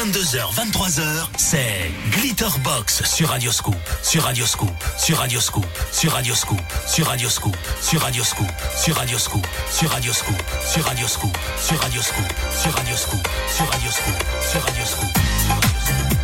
22h, 23h, c'est Glitterbox sur Radioscoop, sur Radioscoop, sur Radioscoop, sur Radioscoop, sur Radioscoop, sur Radioscoop, sur Radioscoop, sur Radioscoop, sur Radioscoop, sur Radioscoop, sur Radioscoop, sur Radioscoop, sur Radioscoop. on the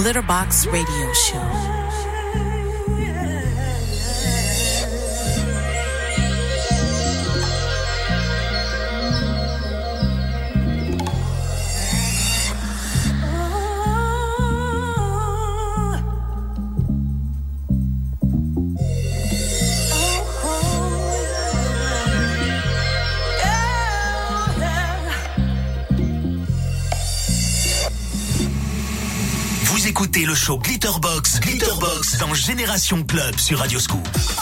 Glitterbox Radio Show. Glitterbox, Glitterbox dans Génération Club sur Radioscoop. I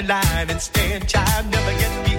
in line and stand. Child, never get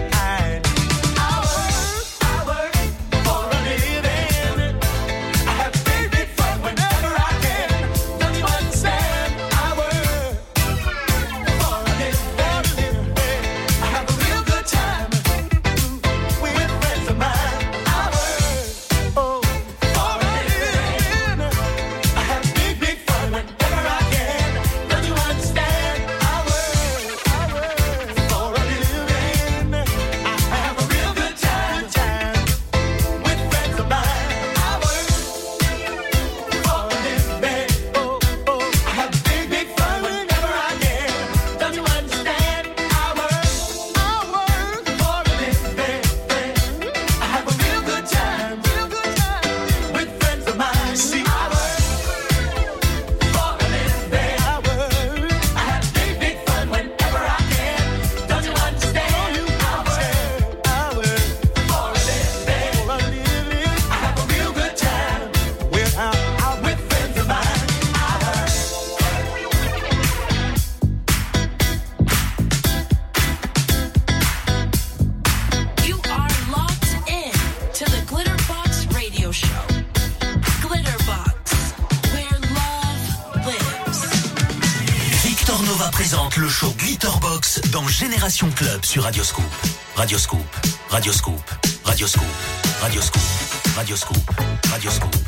Club sur Radioscoop. Radioscoop. Radioscoop. Radioscoop. Radioscoop. Radioscoop. Radioscoop. Radioscoop.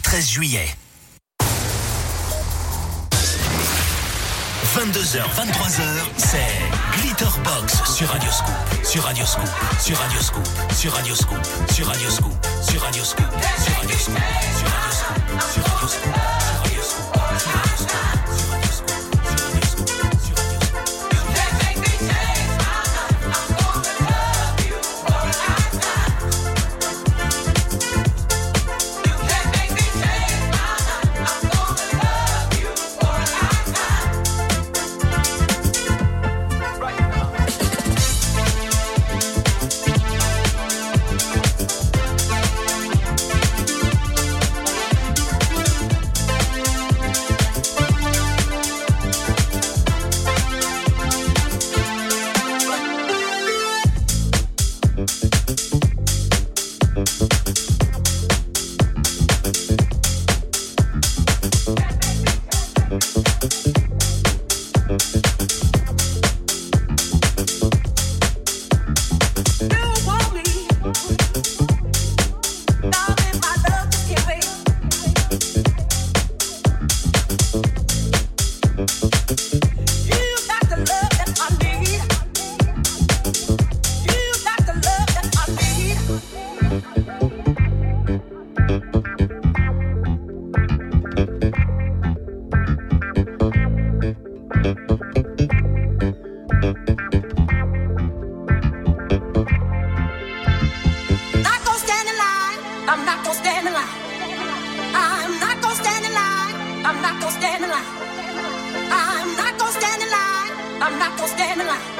13 juillet. 22h, 23h, c'est Glitterbox sur Radioscoop, sur Radioscoop, sur Radioscoop, sur Radioscoop, sur Radioscoop, sur Radioscoop, sur Radioscoop, sur Radioscoop, sur Radioscoop. le I'm not gonna stand in line. I'm not gonna stand in line. I'm not gonna stand in line. I'm not gonna stand in line. I'm not gonna stand in line.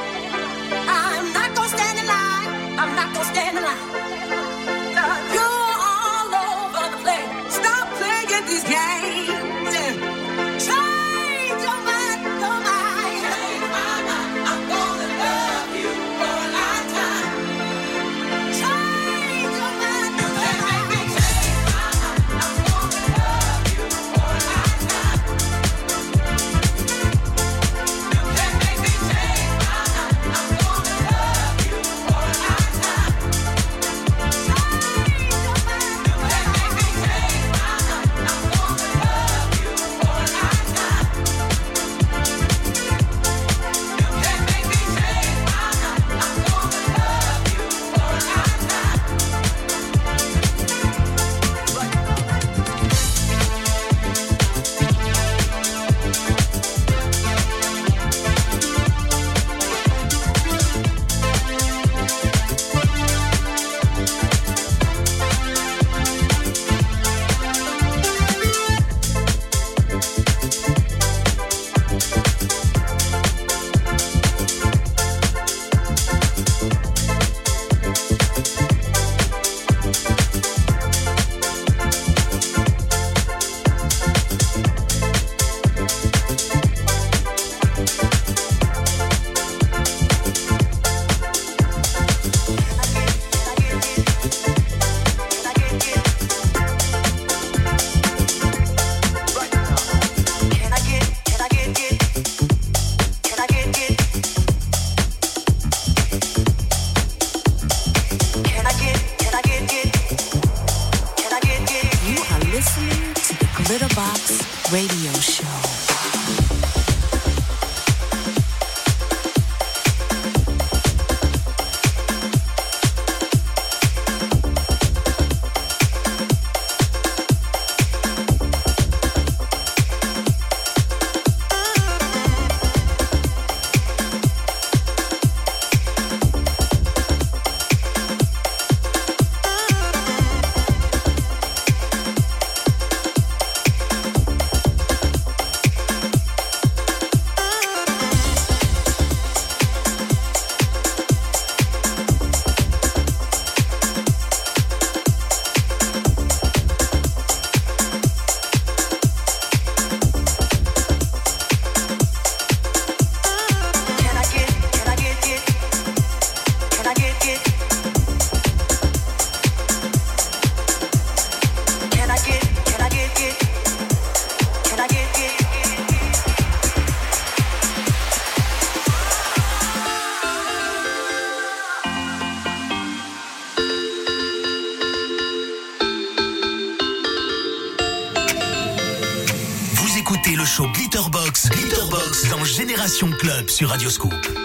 Génération Club sur Radioscope.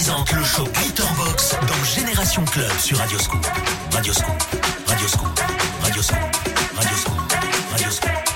présente le show Glitterbox dans Génération Club sur Radio Scoop. Radio Scoop, Radio Scoop, Radio Radio Radio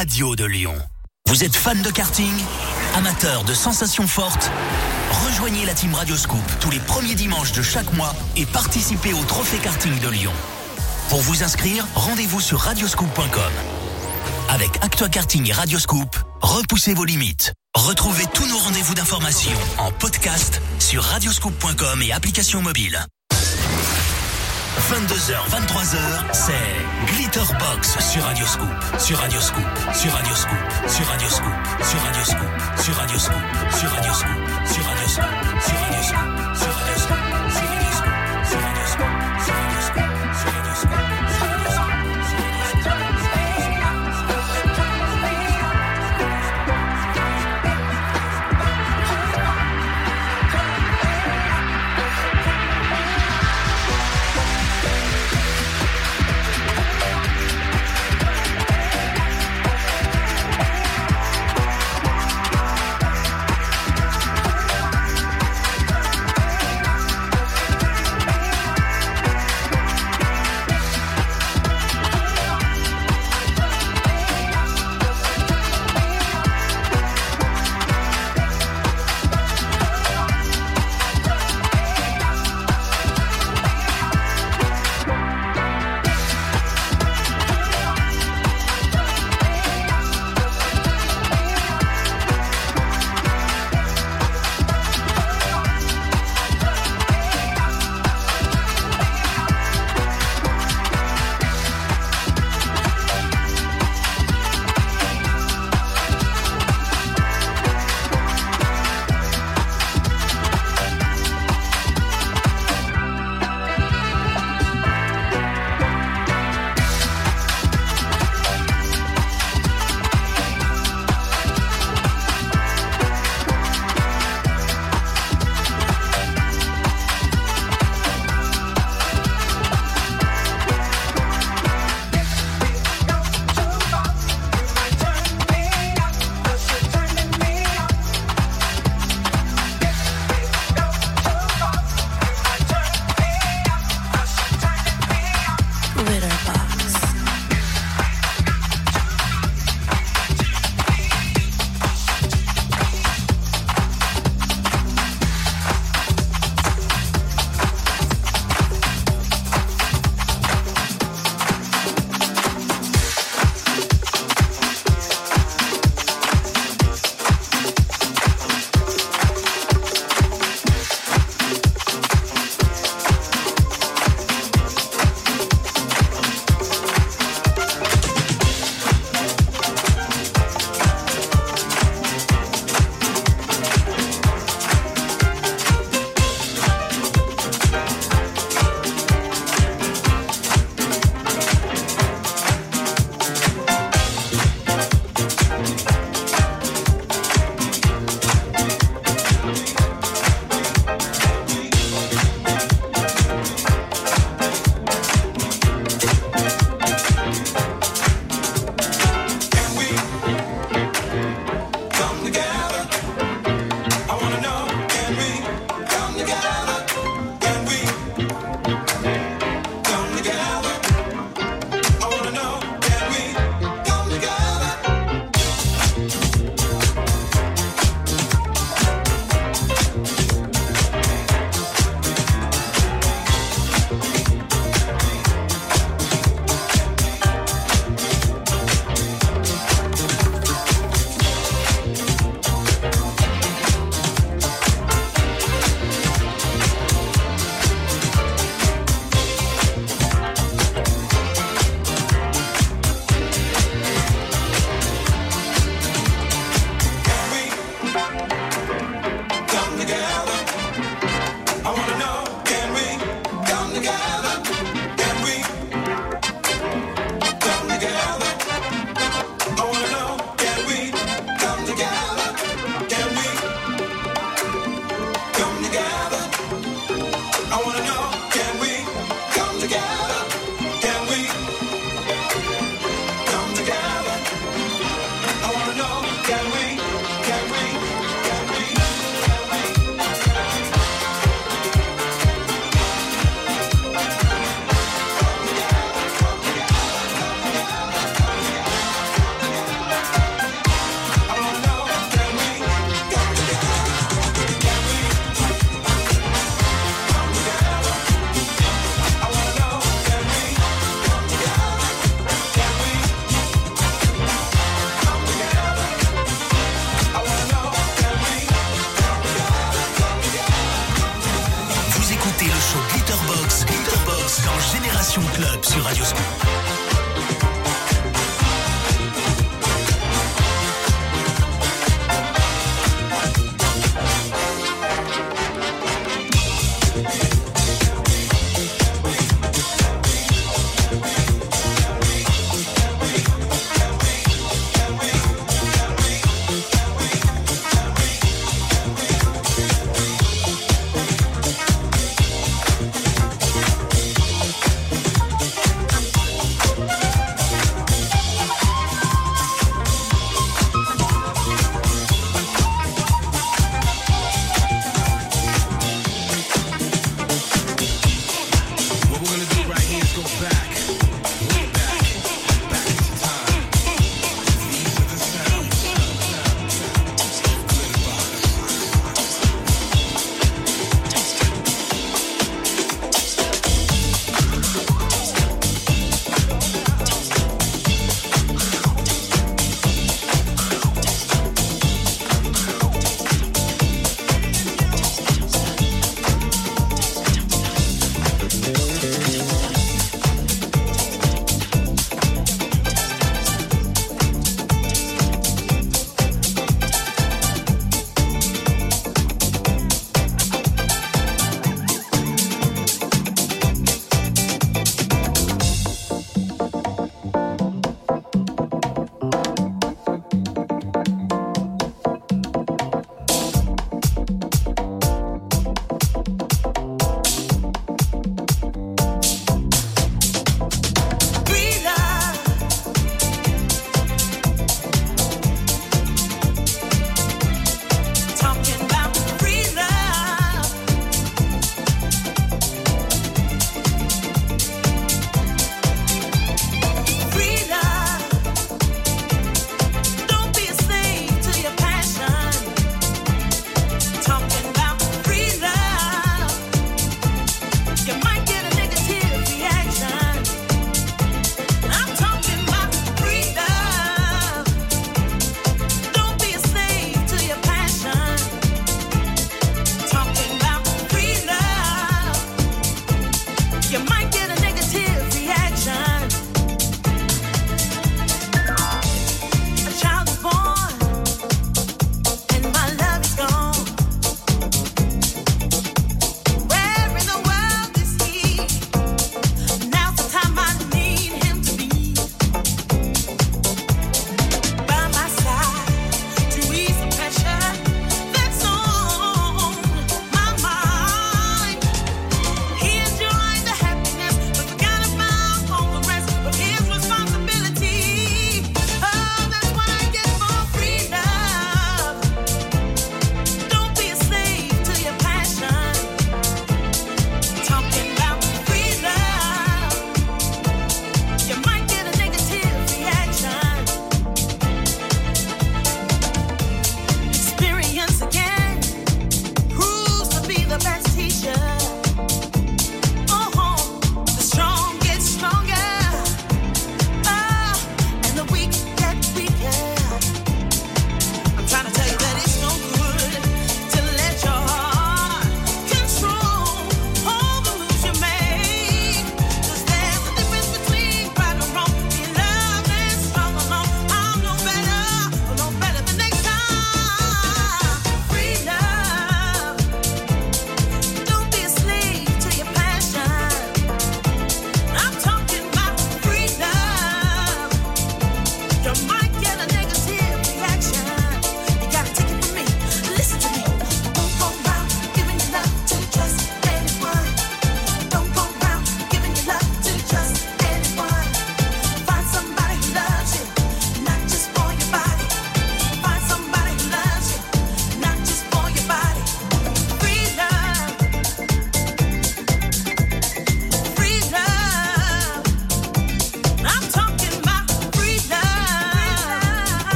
radio de Lyon. Vous êtes fan de karting Amateur de sensations fortes? Rejoignez la team Radioscoop tous les premiers dimanches de chaque mois et participez au Trophée Karting de Lyon. Pour vous inscrire, rendez-vous sur radioscoop.com. Avec Actua Karting et Radioscoop, repoussez vos limites. Retrouvez tous nos rendez-vous d'information en podcast sur radioscoop.com et application mobile. 22h, 23h, c'est Glitterbox sur Radioscoop, sur Radioscoop, sur Radioscoop, sur Radioscoop, sur Radioscoop, sur Radioscoop, sur Radioscoop, sur Radioscoop, sur Radioscoop.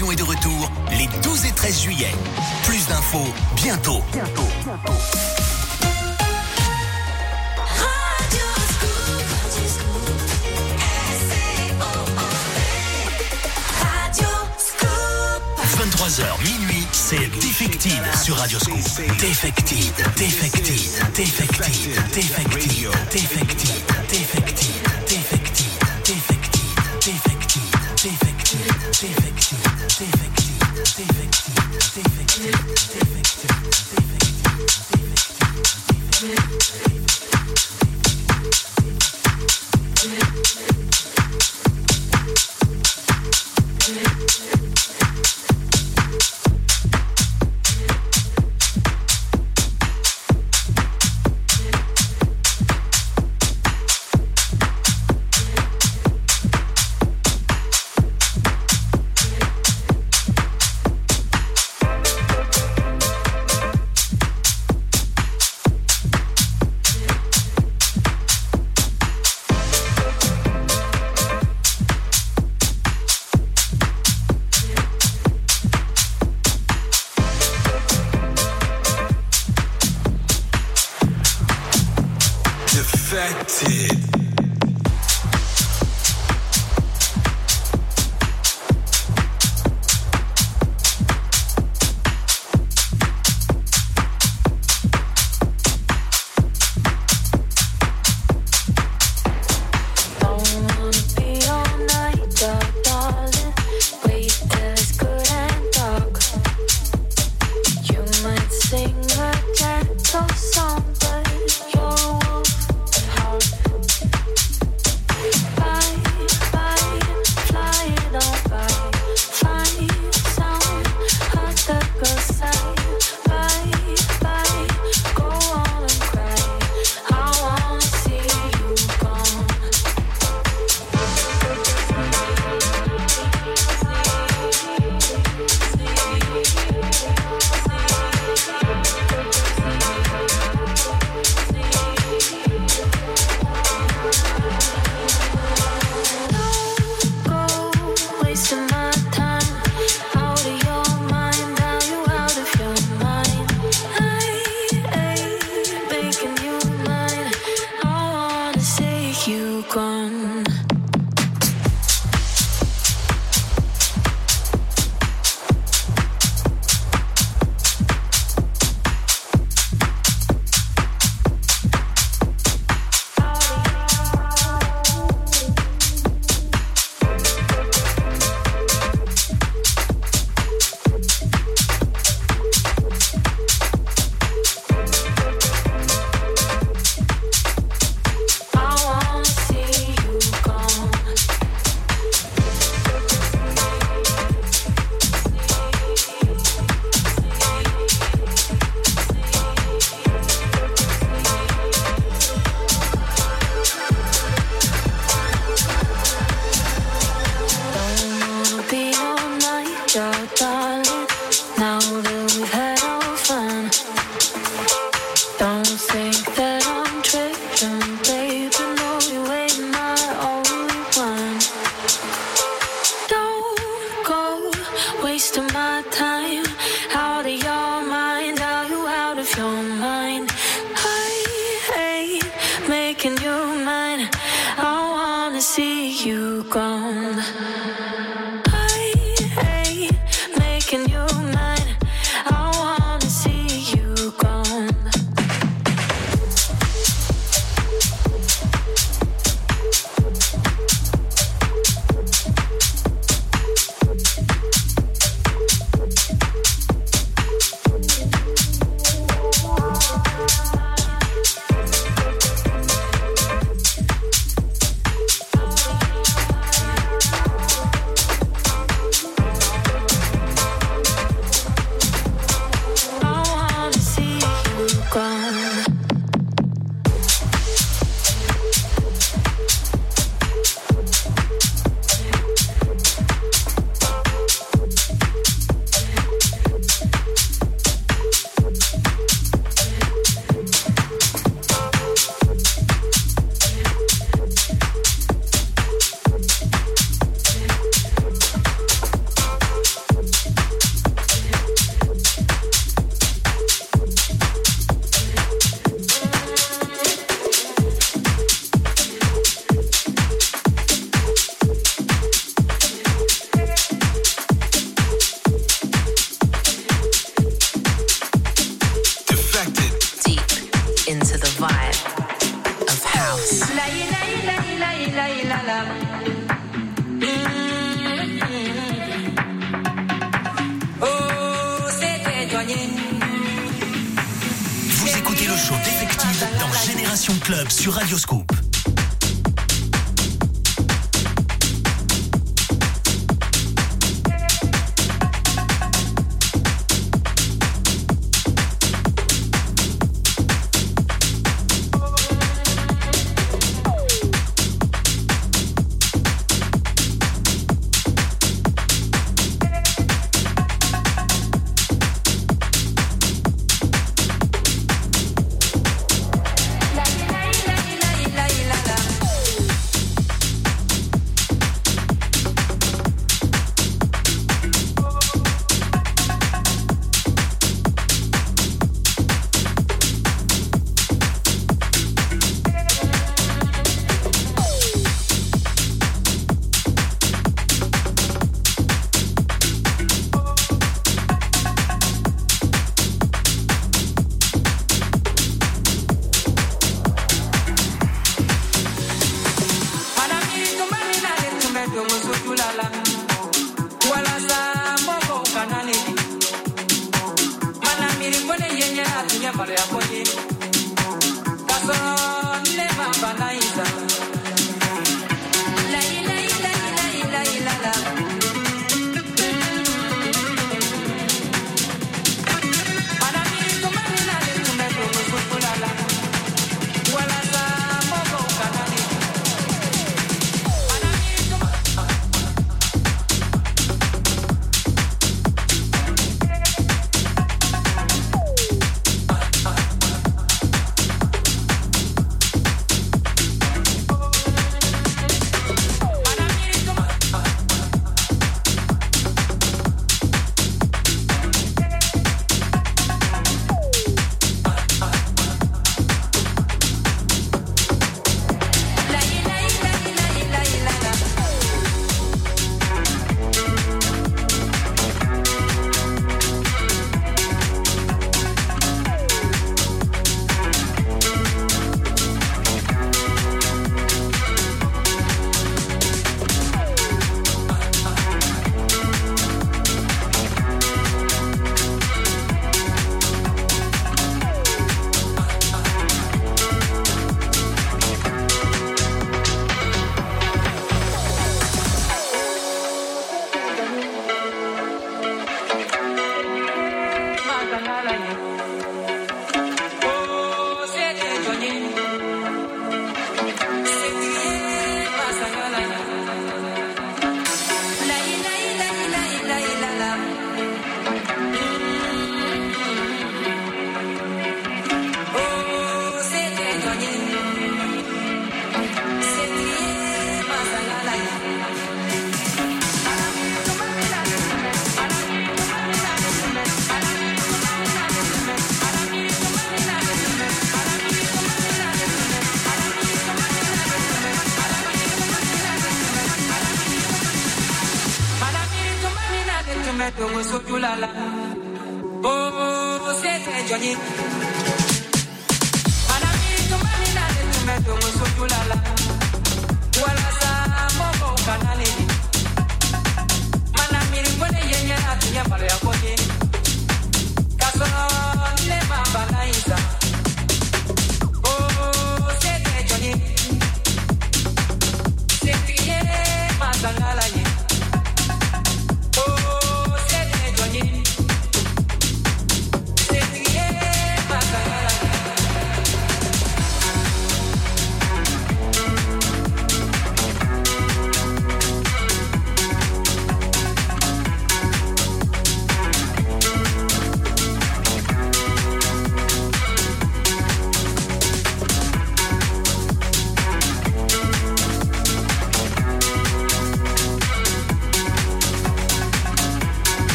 Région est de retour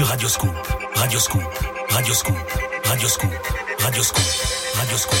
sur Radio Scoop. Radio Scoop. Radio Scoop. Radio Scoop. Radio Scoop. Radio Scoop.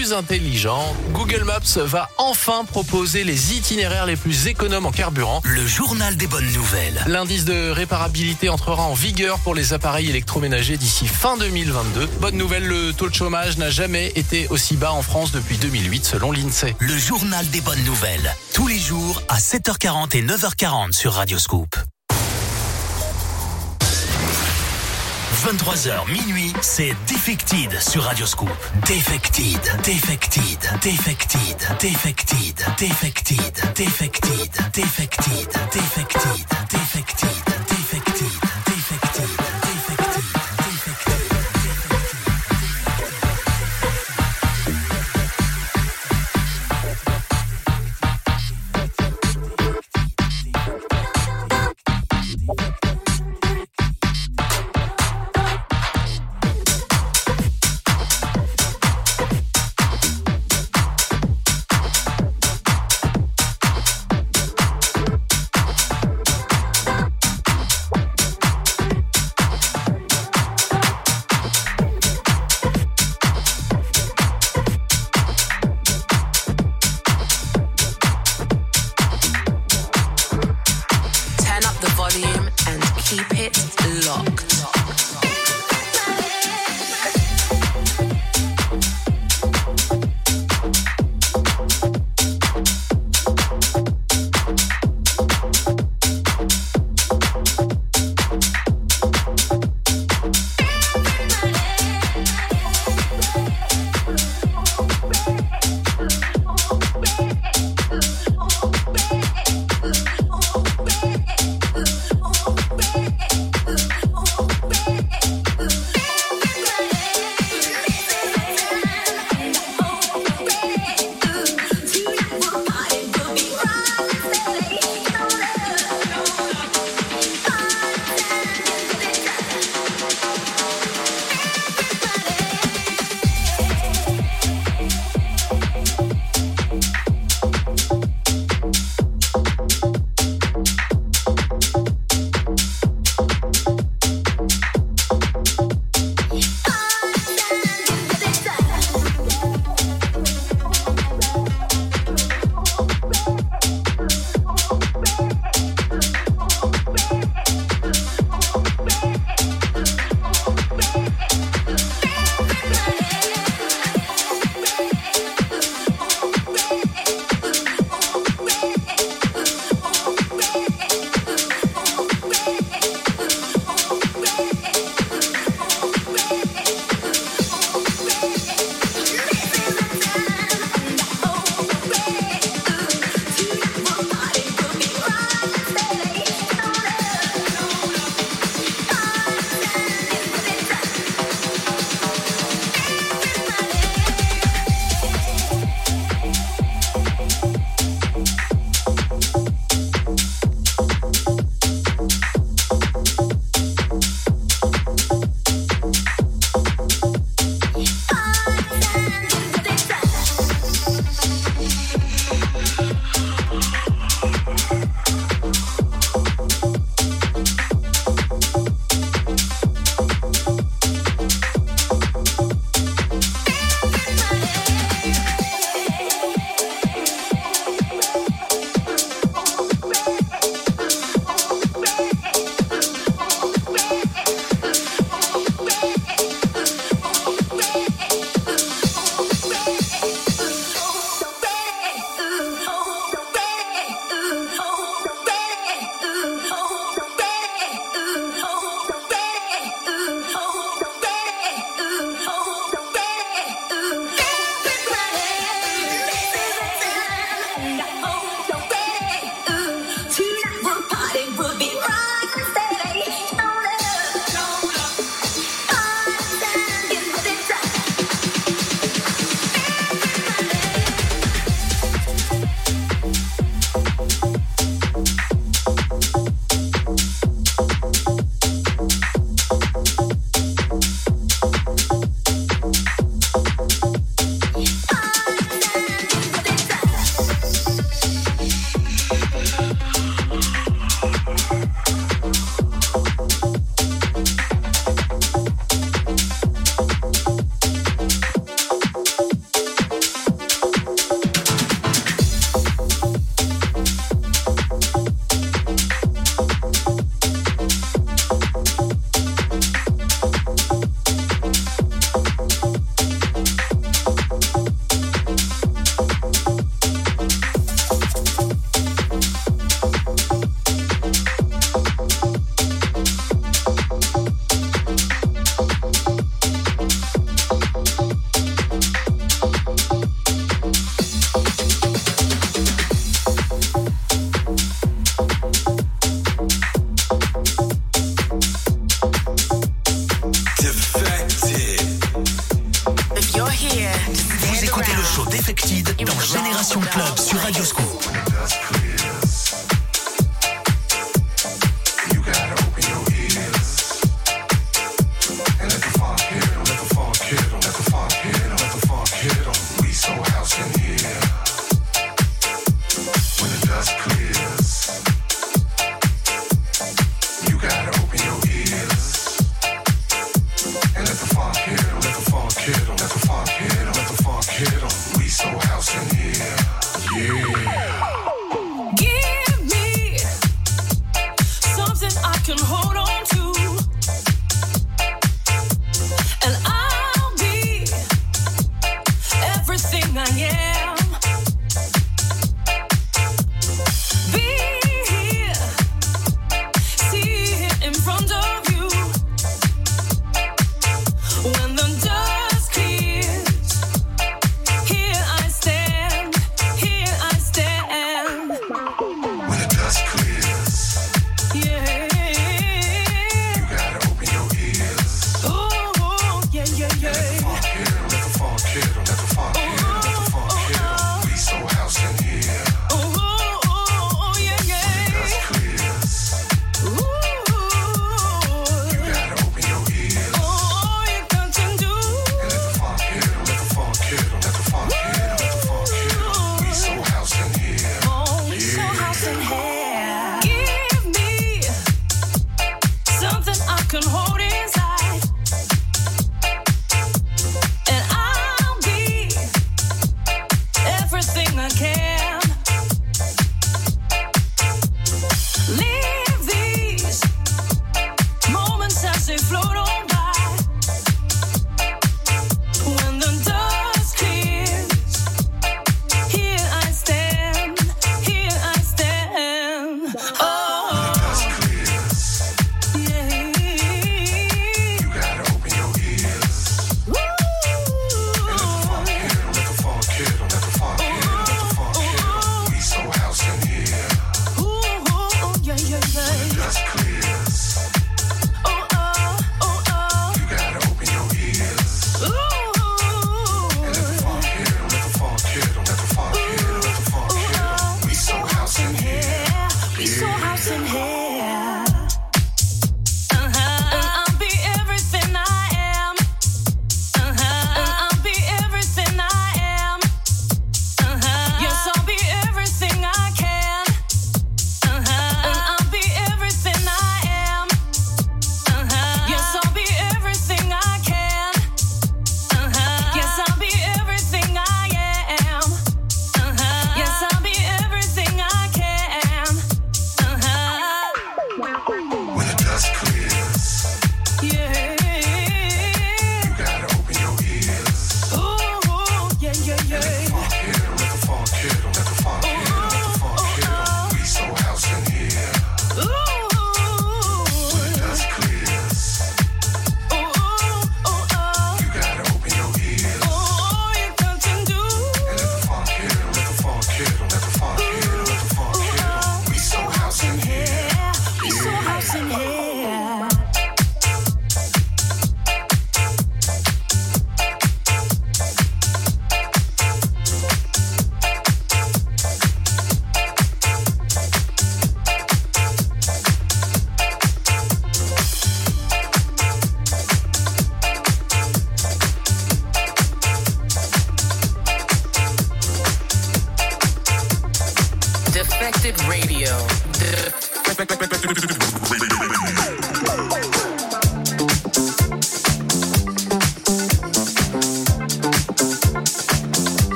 Plus intelligents. Google Maps va enfin proposer les itinéraires les plus économes en carburant. Le journal des bonnes nouvelles. L'indice de réparabilité entrera en vigueur pour les appareils électroménagers d'ici fin 2022. Bonne nouvelle, le taux de chômage n'a jamais été aussi bas en France depuis 2008 selon l'INSEE. Le journal des bonnes nouvelles. Tous les jours à 7h40 et 9h40 sur Radio 23h minuit, c'est Defected sur Radioscoop. Defected, Defected, Defected, Defected, Defected, Defected, Defected, Defected, Defected.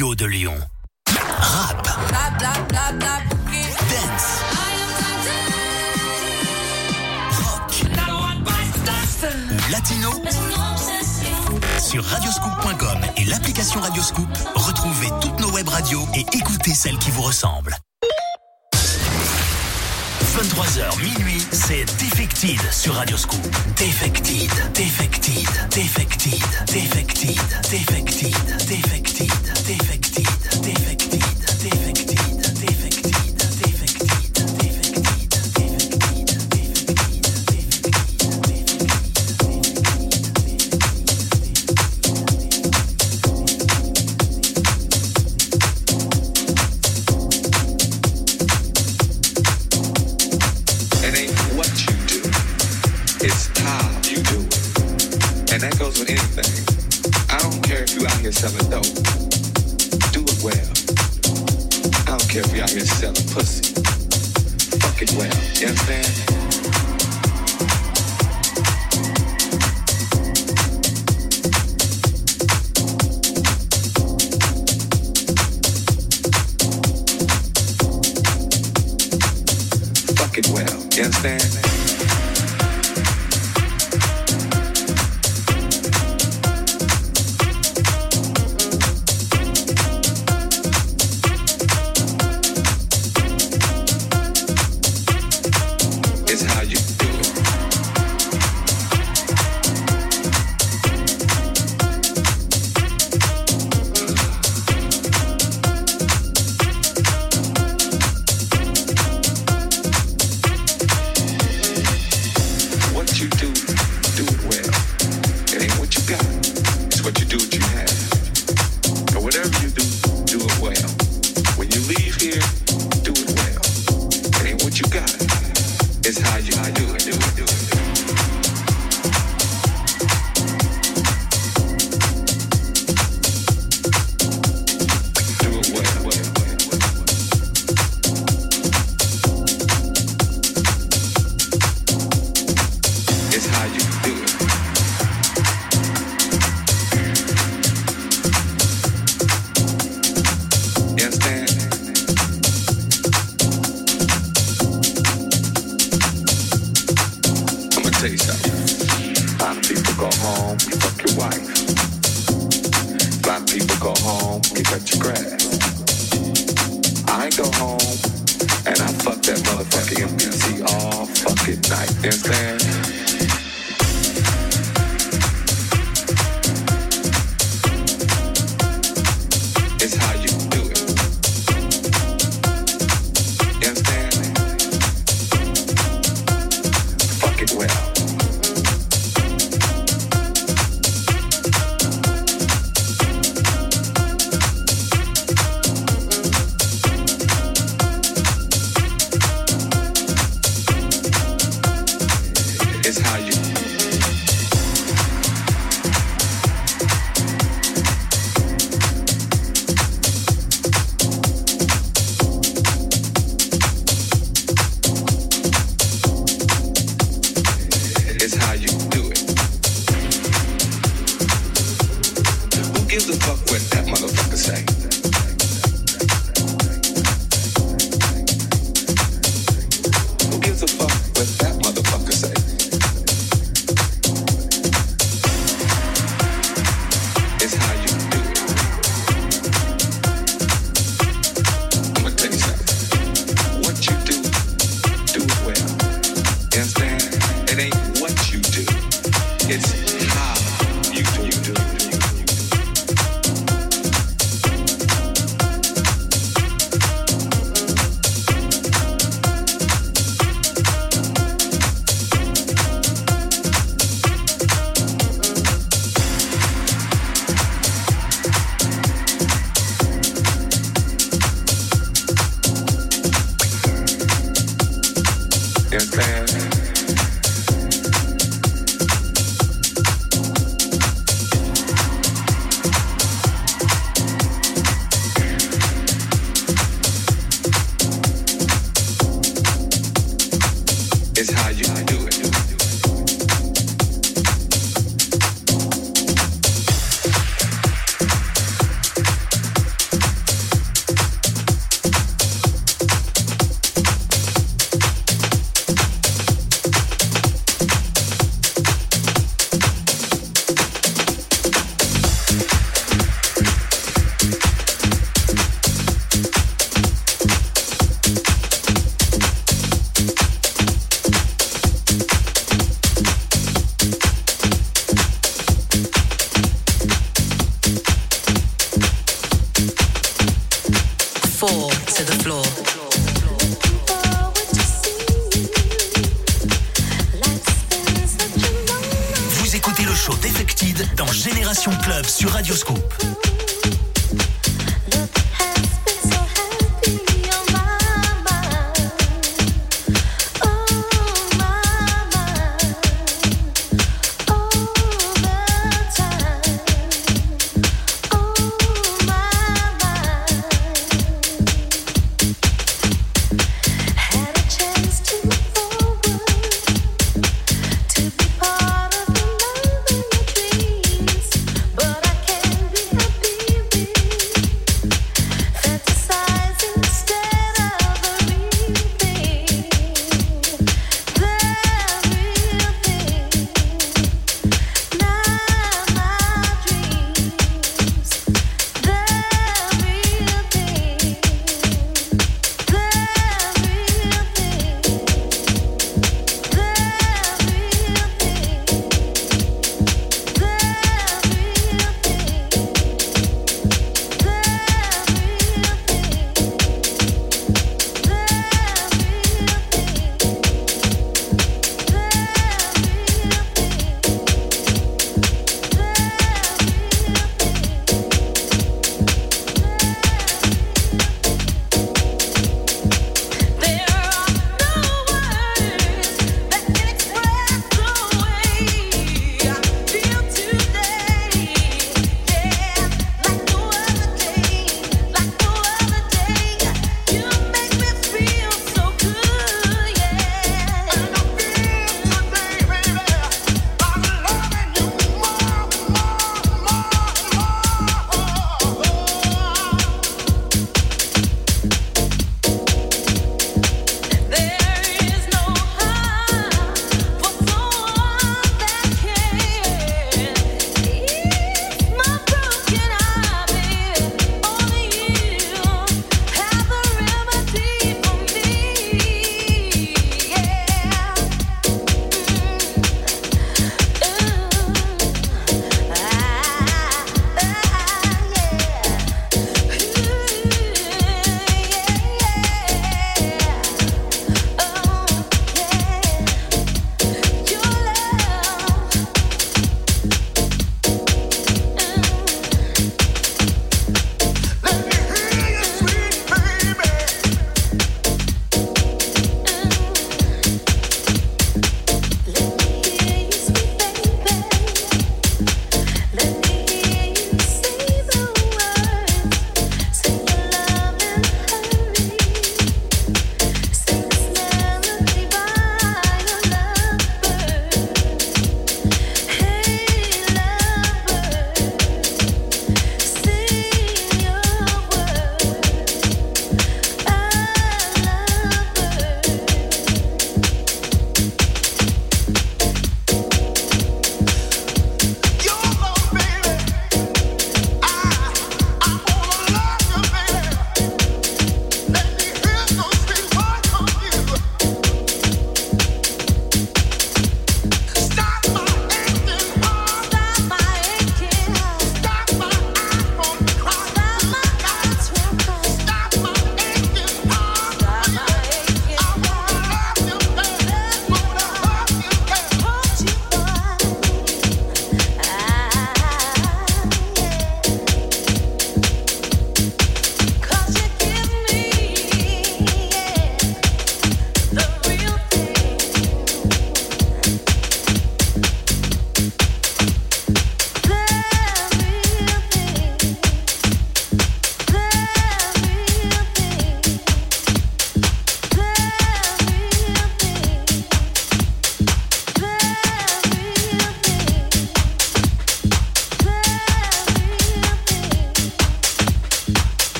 Radio de Lyon.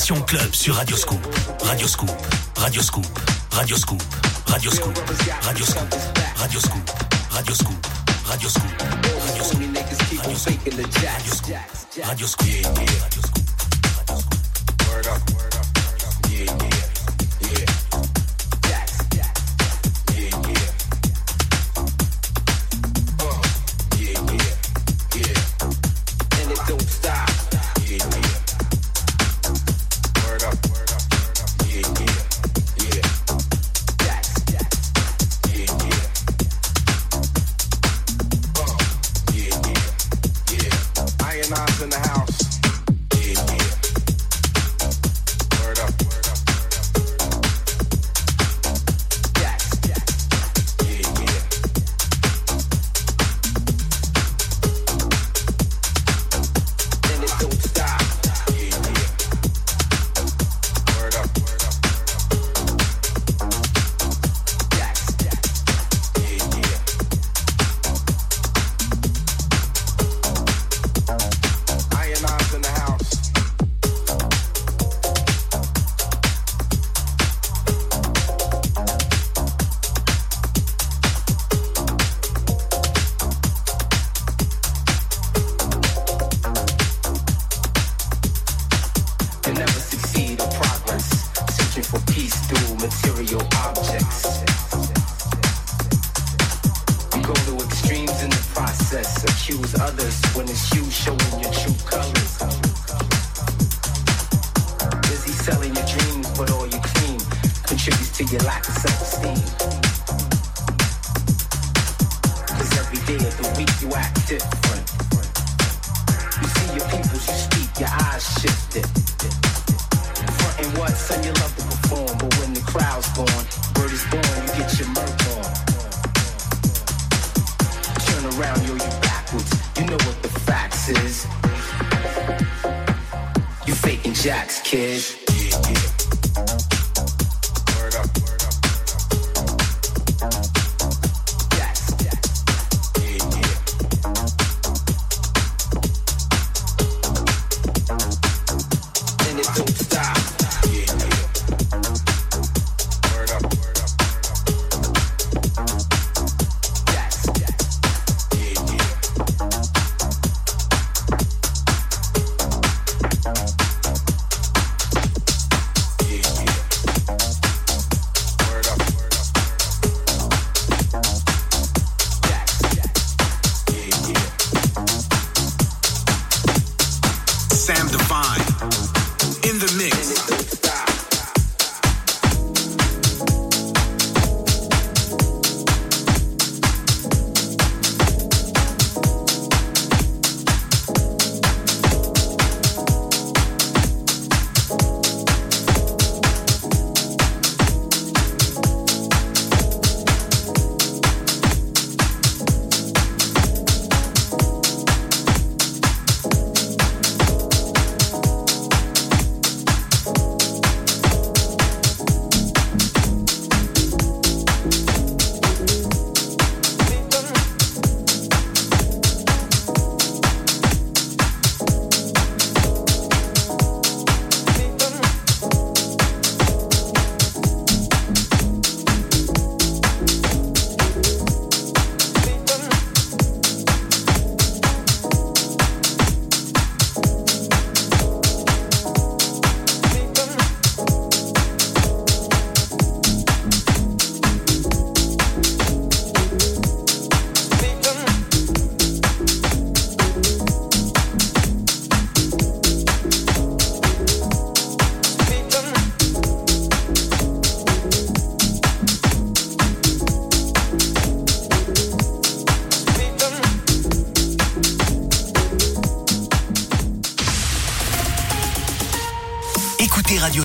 Club sur Radio Scoop. Radio Scoop. Radio Scoop. Radio Scoop. Radio Scoop. Radio Scoop. Radio Scoop. Radio Scoop. Radio Scoop. Radio Scoop. Radio Scoop. Radio Scoop. Radio Scoop.